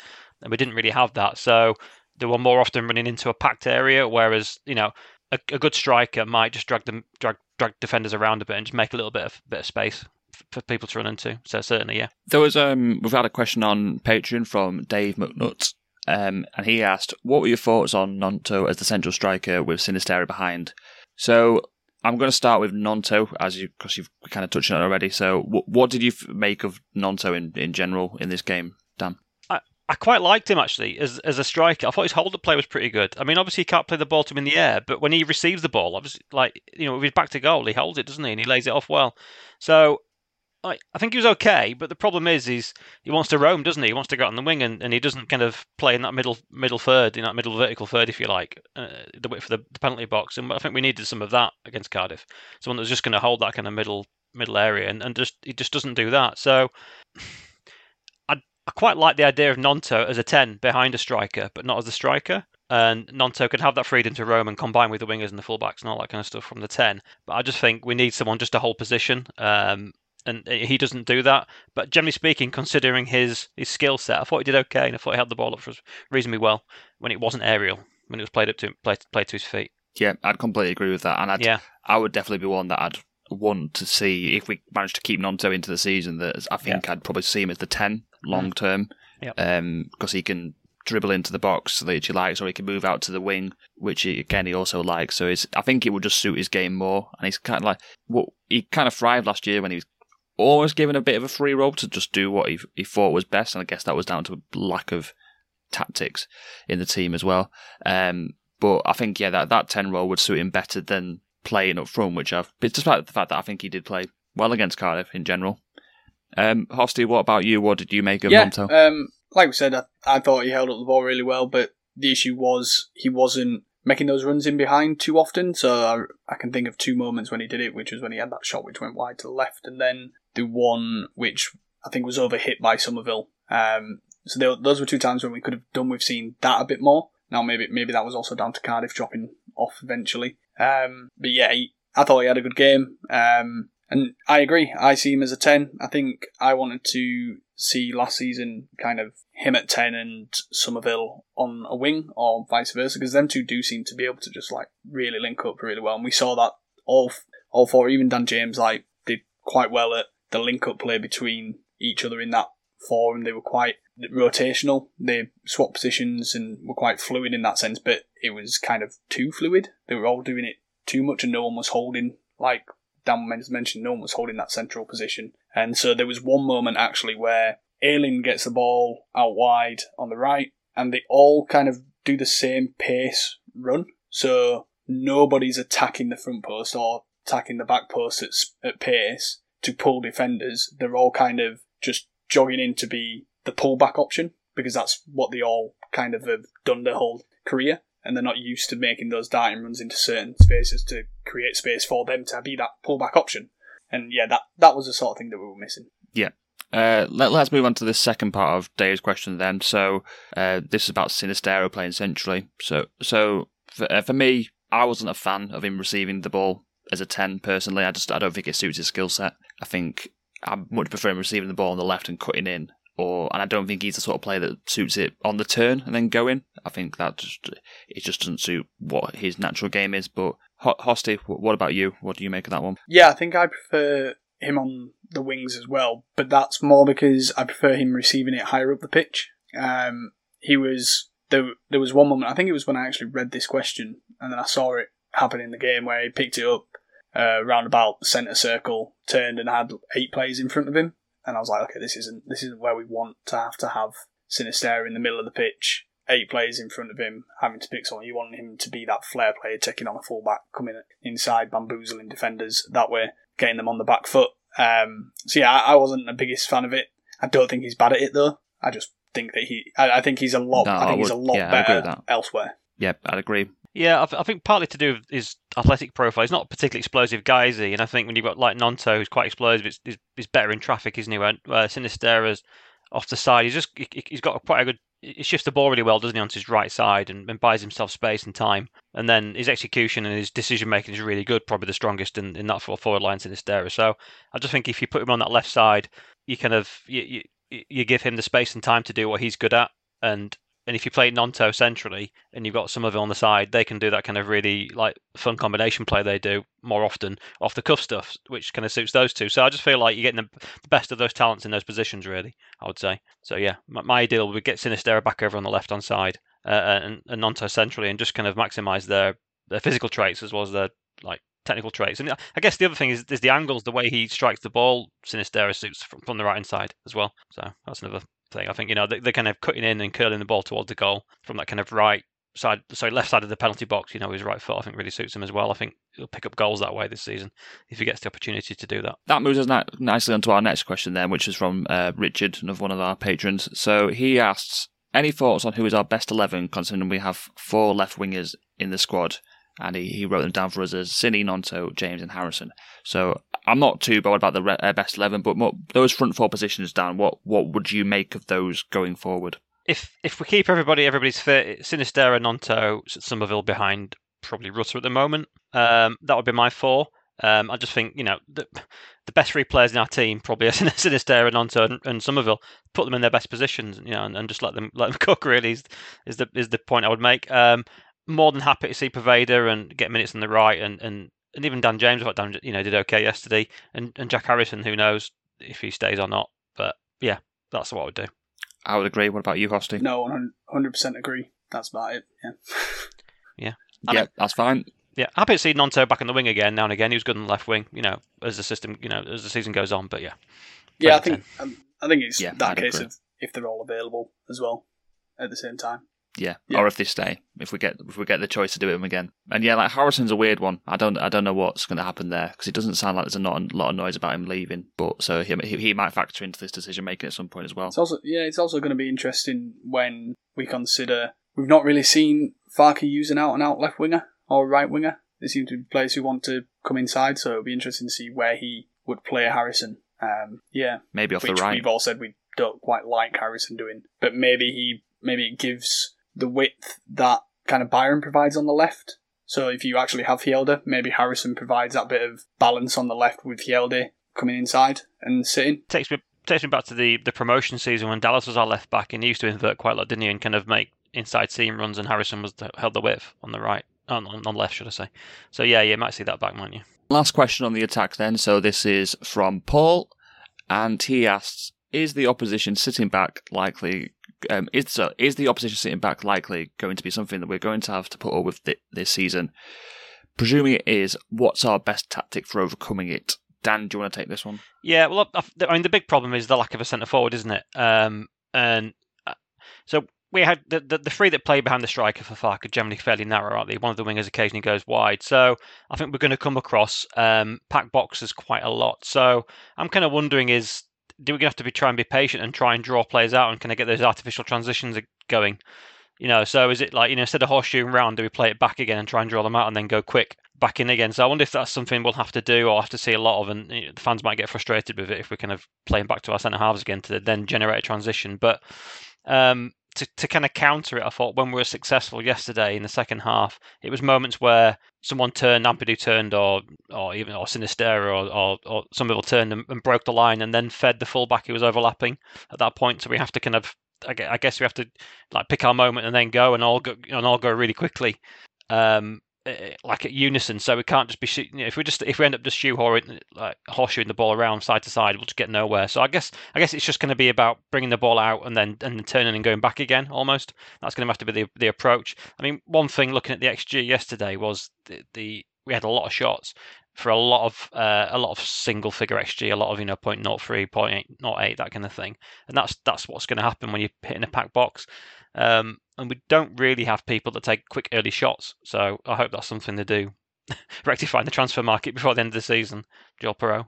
And we didn't really have that, so they were more often running into a packed area. Whereas you know a, a good striker might just drag them drag drag defenders around a bit and just make a little bit of bit of space for people to run into. So certainly, yeah. There was um we've had a question on Patreon from Dave McNutt. Um, and he asked, "What were your thoughts on Gnonto as the central striker with Sinisterra behind?" So I'm going to start with Gnonto, as you because you've kind of touched on it already. So, w- what did you f- make of Gnonto in, in general in this game, Dan? I, quite liked him actually as as a striker. I thought his hold up play was pretty good. I mean, obviously he can't play the ball to him in the air, but when he receives the ball, obviously, like you know, with his back to goal, he holds it, doesn't he? And he lays it off well. So I, I think he was okay, but the problem is he's he wants to roam, doesn't he? He wants to go out on the wing, and, and he doesn't kind of play in that middle middle third, in that middle vertical third, if you like, uh, the width for the, the penalty box. And I think we needed some of that against Cardiff. Someone that's just going to hold that kind of middle middle area, and, and just he just doesn't do that. So I quite like the idea of Gnonto as a ten behind a striker, but not as a striker and Gnonto can have that freedom to roam and combine with the wingers and the fullbacks and all that kind of stuff from the 10. But I just think we need someone just to hold position. Um, and he doesn't do that. But generally speaking, considering his his skill set, I thought he did okay, and I thought he held the ball up for us reasonably well when it wasn't aerial, when it was played up to played, played to his feet. Yeah, I'd completely agree with that, and I'd, yeah. I would definitely be one that I'd want to see if we manage to keep Gnonto into the season. That I think yeah. I'd probably see him as the ten long term, yeah. um, because he can dribble into the box that he likes, or he can move out to the wing, which he, again he also likes. So I think it would just suit his game more. And he's kind of like what well, he kind of thrived last year when he was always given a bit of a free roll to just do what he, he thought was best, and I guess that was down to a lack of tactics in the team as well. Um, but I think yeah, that that ten role would suit him better than playing up front, which I've despite the fact that I think he did play well against Cardiff in general. Um, Hosty, what about you? What did you make of yeah, Gnonto? Um, like we said, I, I thought he held up the ball really well, but the issue was he wasn't making those runs in behind too often. So I, I, can think of two moments when he did it, which was when he had that shot which went wide to the left, and then the one which I think was overhit by Summerville. Um, so they, those were two times when we could have done with seeing that a bit more. Now maybe maybe that was also down to Cardiff dropping off eventually. Um, but yeah, he, I thought he had a good game. Um, and I agree. I see him as a 10. I think I wanted to see last season kind of him at 10 and Summerville on a wing or vice versa because them two do seem to be able to just like really link up really well. And we saw that all all four, even Dan James, like did quite well at the link up play between each other in that and they were quite rotational. They swapped positions and were quite fluid in that sense, but it was kind of too fluid. They were all doing it too much, and no one was holding, like Dan mentioned, no one was holding that central position. And so there was one moment actually where Ayling gets the ball out wide on the right, and they all kind of do the same pace run. So nobody's attacking the front post or attacking the back post at, at pace to pull defenders, they're all kind of just jogging in to be the pullback option because that's what they all kind of have done their whole career. And they're not used to making those darting runs into certain spaces to create space for them to be that pullback option. And yeah, that, that was the sort of thing that we were missing. Yeah. Uh, let, us move on to the second part of Dave's question then. So, uh, this is about Sinisterra playing centrally. So, so for, uh, for me, I wasn't a fan of him receiving the ball as a 10 personally. I just I don't think it suits his skill set. I think I much prefer him receiving the ball on the left and cutting in. Or and I don't think he's the sort of player that suits it on the turn and then going. I think that just it just doesn't suit what his natural game is. But Hosty, what about you? What do you make of that one? Yeah, I think I prefer him on the wings as well, but that's more because I prefer him receiving it higher up the pitch. Um, he was there. There was one moment I think it was when I actually read this question and then I saw it happen in the game where he picked it up uh, round about centre circle, turned and had eight players in front of him, and I was like, okay, this isn't this isn't where we want to have to have Sinisterra in the middle of the pitch, eight players in front of him, having to pick someone. You want him to be that flair player, taking on a fullback, coming inside, bamboozling defenders that way, getting them on the back foot. Um, so yeah, I, I wasn't the biggest fan of it. I don't think he's bad at it though. I just think that he. I, I think he's a lot. No, I think I he's a lot yeah, I agree with better elsewhere. Yeah, I'd agree. Yeah, I, th- I think partly to do with his athletic profile. He's not a particularly explosive guy, is he? And I think when you've got like Gnonto, who's quite explosive, it's, he's, he's better in traffic, isn't he? When uh, off the side, he's just he, he's got quite a good. He shifts the ball really well, doesn't he, onto his right side and, and buys himself space and time. And then his execution and his decision making is really good, probably the strongest in, in that forward line, Sinisterra. So I just think if you put him on that left side, you kind of you, you, you give him the space and time to do what he's good at, and and if you play Gnonto centrally and you've got Summerville on the side, they can do that kind of really like fun combination play they do more often off the cuff stuff, which kind of suits those two. So I just feel like you're getting the, best of those talents in those positions, really. I would say. So yeah, my, my ideal would get Sinisterra back over on the left hand side uh, and, and Gnonto centrally, and just kind of maximise their their physical traits as well as their like technical traits. And I guess the other thing is, is the angles, the way he strikes the ball. Sinisterra suits from, from the right hand side as well. So that's another thing. I think you know they, they're kind of cutting in and curling the ball towards the goal from that kind of right side, sorry, left side of the penalty box. You know, his right foot I think really suits him as well. I think he'll pick up goals that way this season if he gets the opportunity to do that. That moves us ni- nicely onto our next question then, which is from uh, Richard, another one of our patrons. So he asks, any thoughts on who is our best 11, considering we have four left wingers in the squad? And he, he wrote them down for us as Cine, Gnonto, James, and Harrison. So I'm not too bothered about the re- uh, best 11, but those front four positions, Dan, what, what would you make of those going forward? If if we keep everybody everybody's fit, Sinisterra, Gnonto, Summerville behind probably Rutter at the moment. Um, that would be my four. Um, I just think you know the the best three players in our team probably are Sinisterra, Gnonto, and, and Summerville. Put them in their best positions, you know, and, and just let them let them cook. Really is, is the is the point I would make. Um, more than happy to see Poveda and get minutes on the right, and, and, and even Dan James, what Dan you know did okay yesterday, and, and Jack Harrison, who knows if he stays or not. But yeah, that's what I would do. I would agree. What about you, Hosty? No, 100% agree. That's about it. Yeah. I yeah, mean- that's fine. Yeah, happy to see Gnonto back on the wing again now and again. He was good on the left wing, you know, as the system, you know, as the season goes on. But yeah, Yeah, I think um, I think it's Yeah, that I'd case agree. of if they're all available as well at the same time. Yeah. Yeah. or if they stay, if we get if we get the choice to do them again. And yeah, like Harrison's a weird one. I don't I don't know what's going to happen there because it doesn't sound like there's a not a lot of noise about him leaving. But so he he, he might factor into this decision making at some point as well. It's also yeah, it's also going to be interesting when we consider we've not really seen Farke use an out and out left winger or right winger. There seem to be players who want to come inside, so it'll be interesting to see where he would play Harrison. Um, yeah, Maybe off the right. we've all said we don't quite like Harrison doing, but maybe he maybe it gives the width that kind of Byron provides on the left. So if you actually have Hjelde, maybe Harrison provides that bit of balance on the left with Hjelde coming inside and sitting. takes me takes me back to the the promotion season when Dallas was our left back and he used to invert quite a lot, didn't he, and kind of make inside seam runs, and Harrison was the, held the width on the right, on on, on left, should I say? So yeah, you might see that back, might you? Last question on the attack then. So this is from Paul, and he asks: Is the opposition sitting back likely? Um, is so? Is the opposition sitting back likely going to be something that we're going to have to put up with thi- this season? Presuming it is, what's our best tactic for overcoming it? Dan, do you want to take this one? Yeah, well, I I mean, the big problem is the lack of a centre forward, isn't it? Um, and uh, so we had the, the the three that play behind the striker for Farke are generally fairly narrow, aren't they? One of the wingers occasionally goes wide, so I think we're going to come across um, pack boxes quite a lot. So I'm kind of wondering is do we have to be try and be patient and try and draw players out and kind of get those artificial transitions going? You know, so is it like you know instead of horseshoeing round, do we play it back again and try and draw them out and then go quick back in again? So I wonder if that's something we'll have to do or have to see a lot of, and you know, the fans might get frustrated with it if we're kind of playing back to our centre halves again to then generate a transition. But um, to to kind of counter it, I thought when we were successful yesterday in the second half, it was moments where someone turned, Ampadu turned, or or even or Sinisterra or or, or some people turned and, and broke the line and then fed the fullback who was overlapping at that point. So we have to kind of I guess we have to like pick our moment and then go and all go and all go really quickly, um, like at unison. So we can't just be shoot- you know, if we just if we end up just shoehorning like horseshoeing the ball around side to side, we'll just get nowhere. So I guess I guess it's just going to be about bringing the ball out and then and then turning and going back again. Almost that's going to have to be the the approach. I mean, one thing looking at the xG yesterday was the, the we had a lot of shots for a lot of uh, a lot of single figure xg, a lot of you know 0.03, 0.8, that kind of thing, and that's that's what's going to happen when you're hitting a pack box. Um, and we don't really have people that take quick early shots, so I hope that's something they do rectifying the transfer market before the end of the season. Joel Piroe.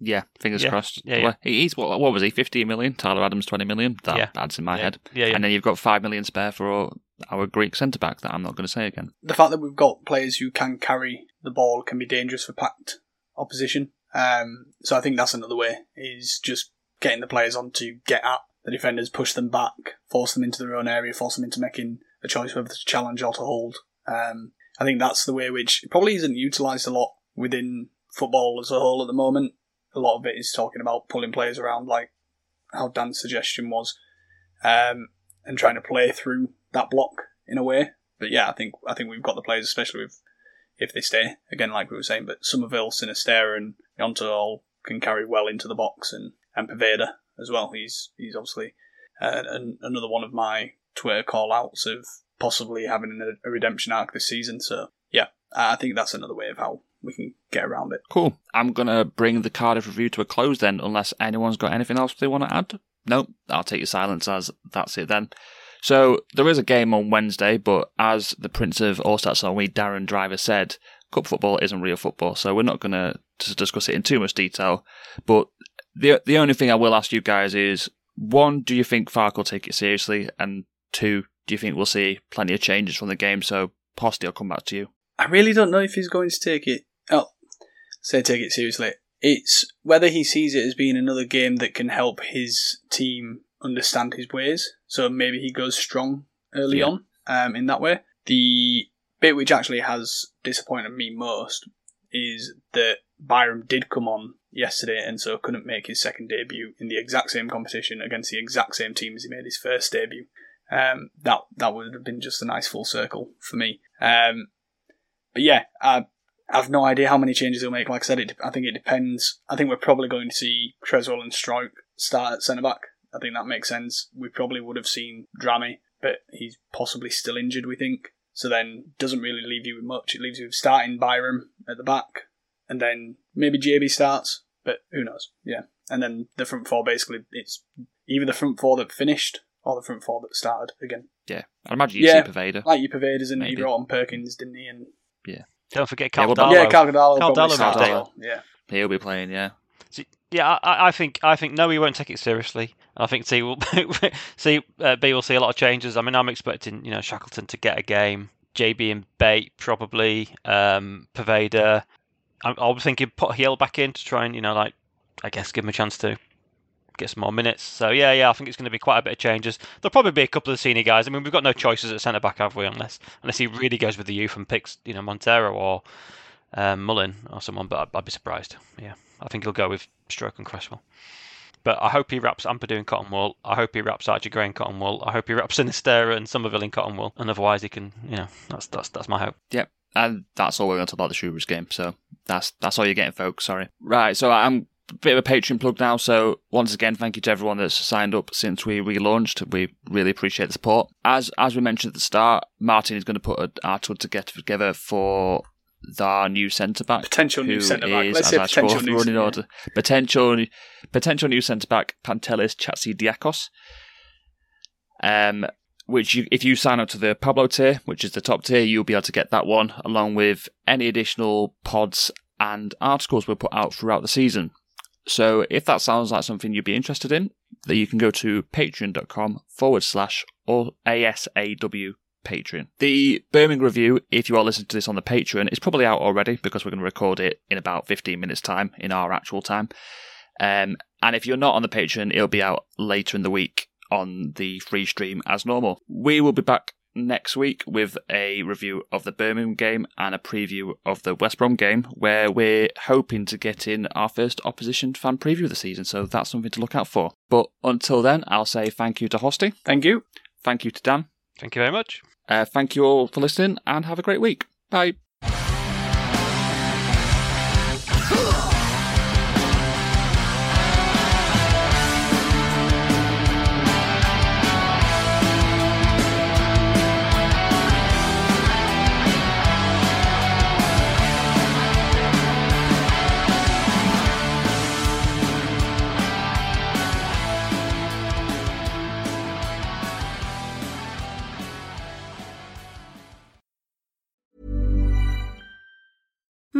Yeah, fingers Yeah, crossed. yeah, yeah. Well, he's what, what was he? Fifteen million. Tyler Adams twenty million. That Yeah. adds in my Yeah. head. Yeah, yeah. And then you've got five million spare for our Greek centre back that I'm not going to say again. the fact that we've got players who can carry the ball can be dangerous for packed opposition. Um, so I think that's another way is just getting the players on to get at the defenders, push them back, force them into their own area, force them into making a choice whether to challenge or to hold. Um, I think that's the way which probably isn't utilised a lot within football as a whole at the moment. A lot of it is talking about pulling players around, like how Dan's suggestion was, um, and trying to play through that block in a way. But yeah, I think I think we've got the players, especially with if they stay again, like we were saying. But Summerville, Sinisterra, and Gnonto all can carry well into the box, and and Poveda as well. He's he's obviously uh, an, another one of my Twitter call outs of possibly having a, a redemption arc this season. So yeah, I think that's another way of how we can get around it. Cool. I'm to bring the Cardiff review to a close then, unless anyone's got anything else they want to add. No, I'll take your silence as that's it then. So there is a game on Wednesday, but as the Prince of All Stats on We, Darren Driver said, cup football isn't real football, so we're not going to discuss it in too much detail. But the the only thing I will ask you guys is one, do you think Farke will take it seriously? And two, do you think we'll see plenty of changes from the game? So Hosty, I'll come back to you. I really don't know if he's going to take it. Oh, say take it seriously. It's whether he sees it as being another game that can help his team understand his ways. So maybe he goes strong early Yeah. on um, in that way. The bit which actually has disappointed me most is that Byram did come on yesterday and so couldn't make his second debut in the exact same competition against the exact same team as he made his first debut. Um, that that would have been just a nice full circle for me. Um, but yeah, I I've no idea how many changes he'll make. Like I said, it, I think it depends. I think we're probably going to see Cresswell and Struijk start at centre back. I think that makes sense. We probably would have seen Drameh, but he's possibly still injured. We think so. Then doesn't really leave you with much. It leaves you with starting Byram at the back, and then maybe JB starts, but who knows? Yeah, and then the front four basically it's either the front four that finished or the front four that started again. Yeah, I'd imagine you Yeah. see Poveda. Like you Pervaders and he Maybe. brought on Perkins, didn't he? And yeah, Don't forget Yeah, Cal what about- Darlow. yeah, Calgadalo Cal probably Darlow started might as stay. well. Yeah. He'll be playing, yeah. So, yeah, I, I think I think no, he won't take it seriously. I think C will see uh, B will see a lot of changes. I mean, I'm expecting you know Shackleton to get a game, JB and Bate probably, um, Poveda. I'm, I was thinking put Heel back in to try and you know like I guess give him a chance to get some more minutes. So yeah, yeah, I think it's going to be quite a bit of changes. There'll probably be a couple of senior guys. I mean, we've got no choices at centre back, have we? Unless unless he really goes with the youth and picks you know Montero or um, Mullin or someone, but I'd, I'd be surprised. Yeah, I think he'll go with Struijk and Cresswell. But I hope he wraps Ampadu in cotton wool. I hope he wraps Archie Gray in cotton wool. I hope he wraps Sinisterra and Summerville in cotton wool. And otherwise, he can, you know, that's that's that's my hope. Yep. And that's all we're going to talk about the Shooters game. So that's that's all you're getting, folks. Sorry. Right. So I'm a bit of a Patreon plug now. So once again, thank you to everyone that's signed up since we relaunched. We really appreciate the support. As as we mentioned at the start, Martin is going to put an article together for our new centre back. Potential new centre-back. is, Let's as say potential new running centre- order, potential potential new centre back Pantelis Hatzidiakos. Um, which you, if you sign up to the Pablo tier, which is the top tier, you'll be able to get that one along with any additional pods and articles we'll put out throughout the season. So if that sounds like something you'd be interested in, then you can go to patreon.com forward slash or ASAW Patreon. The Birmingham review, if you are listening to this on the Patreon, is probably out already because we're going to record it in about 15 minutes' time in our actual time. Um, and if you're not on the Patreon, it'll be out later in the week on the free stream as normal. We will be back next week with a review of the Birmingham game and a preview of the West Brom game, where we're hoping to get in our first opposition fan preview of the season. So that's something to look out for. But until then, I'll say thank you to Hosty, Thank you. thank you to Dan, Thank you very much. uh, thank you all for listening, and have a great week. Bye.